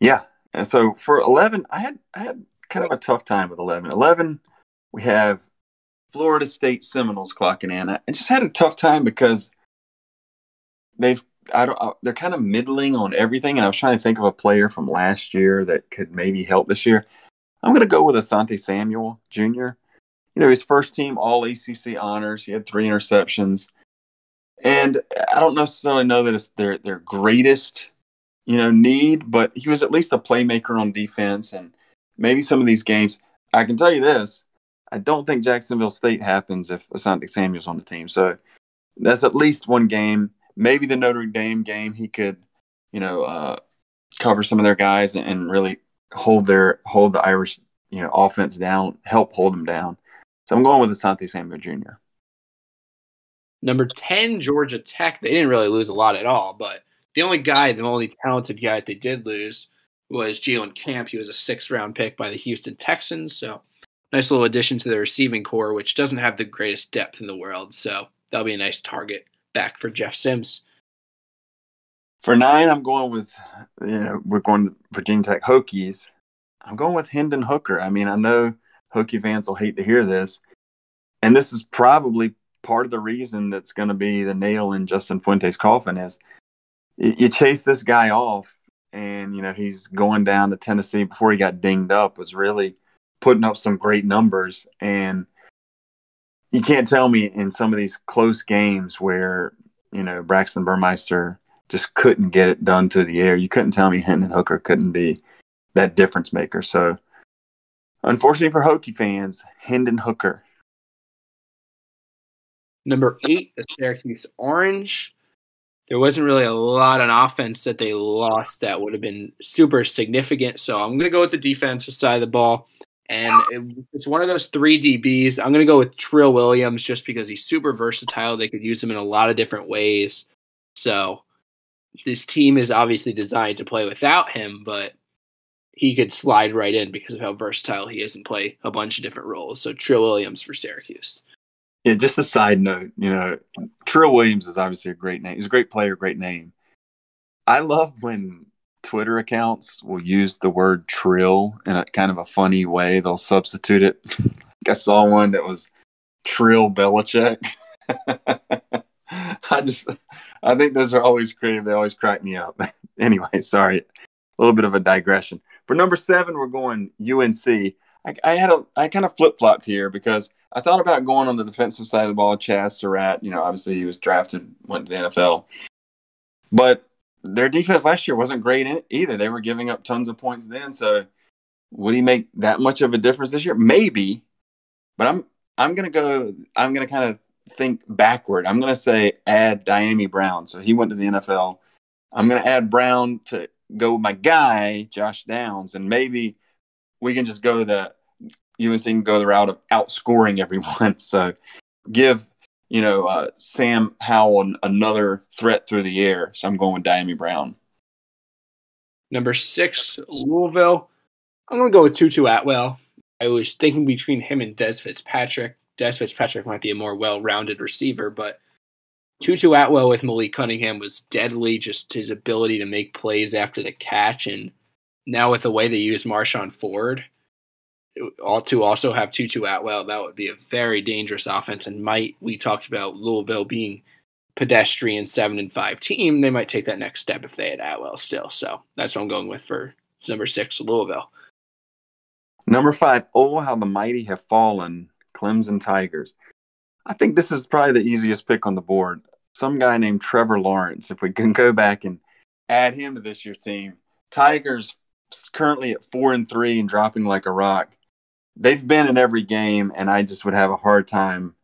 Yeah. And so for 11, I had, I had kind of a tough time with 11. 11, we have Florida State Seminoles clocking in. And I just had a tough time because they've I don't uh, they're kind of middling on everything, and I was trying to think of a player from last year that could maybe help this year. I'm going to go with Asante Samuel Jr. You know, his first team All ACC honors. He had three interceptions, and I don't necessarily know that it's their their greatest you know need, but he was at least a playmaker on defense, and maybe some of these games. I can tell you this: I don't think Jacksonville State happens if Asante Samuel's on the team. So that's at least one game maybe the Notre Dame game he could, you know, uh, cover some of their guys and, and really hold their hold the Irish, you know, offense down, help hold them down. So I'm going with Asante Samuel Jr. Number 10, Georgia Tech. They didn't really lose a lot at all, but the only guy, the only talented guy that they did lose was Jalen Camp. He was a sixth round pick by the Houston Texans. So nice little addition to the receiving corps, which doesn't have the greatest depth in the world. So that'll be a nice target back for Jeff Sims. For nine, I'm going with, know, we're going to Virginia Tech Hokies. I'm going with Hendon Hooker. I mean, I know Hokie fans will hate to hear this. And this is probably part of the reason that's going to be the nail in Justin Fuente's coffin is you chase this guy off and you know he's going down to Tennessee before he got dinged up was really putting up some great numbers and you can't tell me in some of these close games where you know Braxton Burmeister just couldn't get it done to the air. You couldn't tell me Hendon Hooker couldn't be that difference maker. So, unfortunately for Hokie fans, Hendon Hooker. Number eight, the Syracuse Orange. There wasn't really a lot on offense that they lost that would have been super significant. So I'm going to go with the defensive side of the ball. And it, it's one of those three DBs. I'm going to go with Trill Williams just because he's super versatile. They could use him in a lot of different ways. So this team is obviously designed to play without him, but he could slide right in because of how versatile he is and play a bunch of different roles. So Trill Williams for Syracuse. Yeah, just a side note, you know, Trill Williams is obviously a great name. He's a great player, great name. I love when Twitter accounts will use the word trill in a kind of a funny way. They'll substitute it. I saw one that was Trill Belichick. I just, I think those are always creative. They always crack me up. anyway, sorry, a little bit of a digression. For number seven, we're going UNC. I, I had a, I kind of flip flopped here because I thought about going on the defensive side of the ball. Chazz Surratt, you know, obviously he was drafted, went to the NFL, but their defense last year wasn't great either. They were giving up tons of points then. So would he make that much of a difference this year? Maybe, but I'm I'm gonna go. I'm gonna kind of think backward. I'm gonna say add Dyami Brown. So he went to the NFL. I'm gonna add Brown to go with my guy Josh Downs, and maybe we can just go the UNC can go the route of outscoring everyone. So give you know, uh, Sam Howell another threat through the air. So I'm going with Dyami Brown. Number six, Louisville. I'm going to go with Tutu Atwell. I was thinking between him and Dez Fitzpatrick. Dez Fitzpatrick might be a more well rounded receiver, but Tutu Atwell with Malik Cunningham was deadly, just his ability to make plays after the catch. And now with the way they use Marshon Ford, all to also have Tutu Atwell, that would be a very dangerous offense. And might we talked about Louisville being pedestrian seven and five team, they might take that next step if they had Atwell still. So that's what I'm going with for number six, Louisville. Number five, oh how the mighty have fallen, Clemson Tigers. I think this is probably the easiest pick on the board. Some guy named Trevor Lawrence. If we can go back and add him to this year's team, Tigers currently at four and three and dropping like a rock they've been in every game, and I just would have a hard time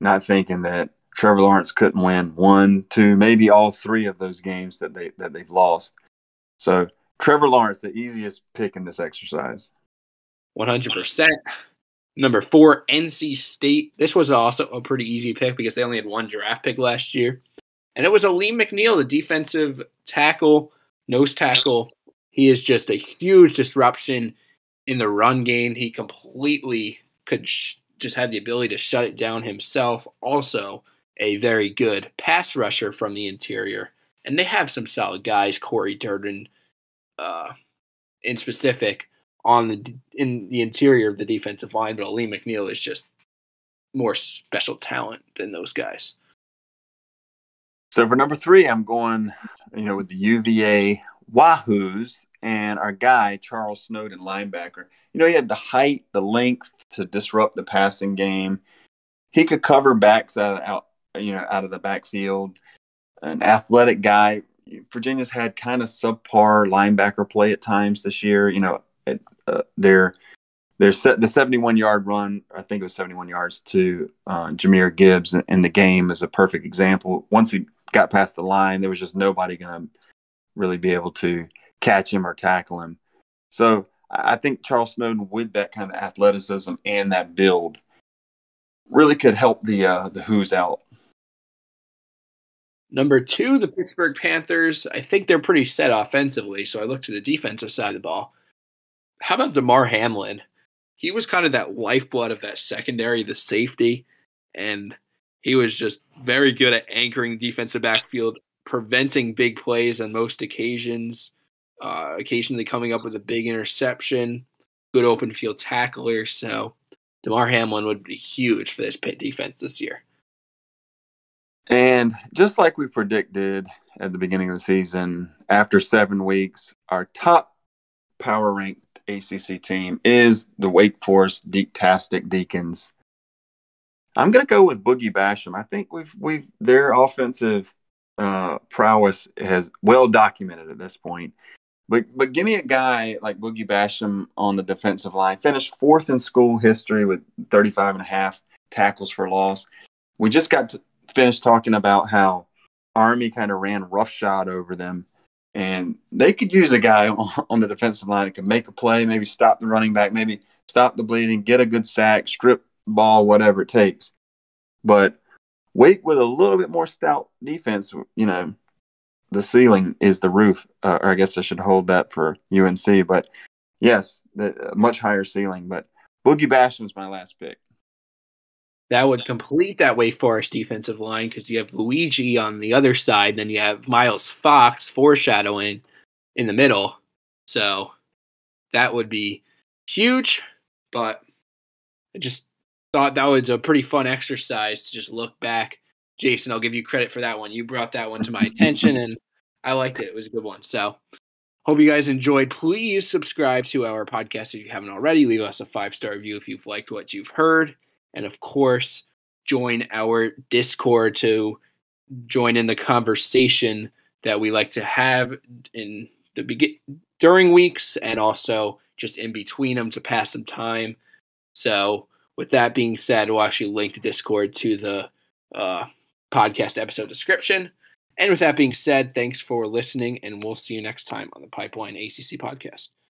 not thinking that Trevor Lawrence couldn't win one, two, maybe all three of those games that they that they've lost. So Trevor Lawrence, the easiest pick in this exercise. One hundred percent. Number four, NC State. This was also a pretty easy pick because they only had one draft pick last year, and it was Alim McNeil, the defensive tackle, nose tackle. He is just a huge disruption in the run game. He completely could sh- just had the ability to shut it down himself. Also, a very good pass rusher from the interior. And they have some solid guys, Corey Durden, uh, in specific, on the in the interior of the defensive line. But Alim McNeil is just more special talent than those guys. So for number three, I'm going, you know, with the UVA Wahoos and our guy Charles Snowden, linebacker. You know, he had the height, the length to disrupt the passing game. He could cover backs out, out you know, out of the backfield. An athletic guy. Virginia's had kind of subpar linebacker play at times this year. You know, it, uh, their their set the 71 yard run. I think it was 71 yards to uh, Jahmyr Gibbs in the game is a perfect example. Once he got past the line, there was just nobody going to really be able to catch him or tackle him. So I think Charles Snowden, with that kind of athleticism and that build, really could help the uh, the Hoos out. Number two, the Pittsburgh Panthers. I think they're pretty set offensively, so I look to the defensive side of the ball. How about Damar Hamlin? He was kind of that lifeblood of that secondary, the safety, and he was just very good at anchoring defensive backfield, preventing big plays on most occasions uh, occasionally coming up with a big interception, good open field tackler. So Damar Hamlin would be huge for this Pitt defense this year. And just like we predicted at the beginning of the season, after seven weeks, our top power ranked ACC team is the Wake Forest Deep-tastic Deacons. I'm going to go with Boogie Basham. I think we've we've their offensive uh, prowess has well documented at this point. But but give me a guy like Boogie Basham on the defensive line. Finished fourth in school history with 35 and a half tackles for loss. We just got to finish talking about how Army kind of ran roughshod over them. And they could use a guy on, the defensive line that could make a play, maybe stop the running back, maybe stop the bleeding, get a good sack, strip ball, whatever it takes. But Wake with a little bit more stout defense, you know, the ceiling is the roof. Uh, or I guess I should hold that for UNC. But yes, the, much higher ceiling. But Boogie Basham's my last pick. That would complete that Wake Forest defensive line because you have Luiji on the other side, then you have Miles Fox foreshadowing in the middle. So that would be huge. But I just thought that was a pretty fun exercise to just look back. Jason, I'll give you credit for that one. You brought that one to my attention and I liked it. It was a good one. So hope you guys enjoyed. Please subscribe to our podcast if you haven't already. Leave us a five star review if you've liked what you've heard. And of course, join our Discord to join in the conversation that we like to have in the begin during weeks and also just in between them to pass some time. So with that being said, we'll actually link the Discord to the uh, podcast episode description. And with that being said, thanks for listening, and we'll see you next time on the Pipeline ACC podcast.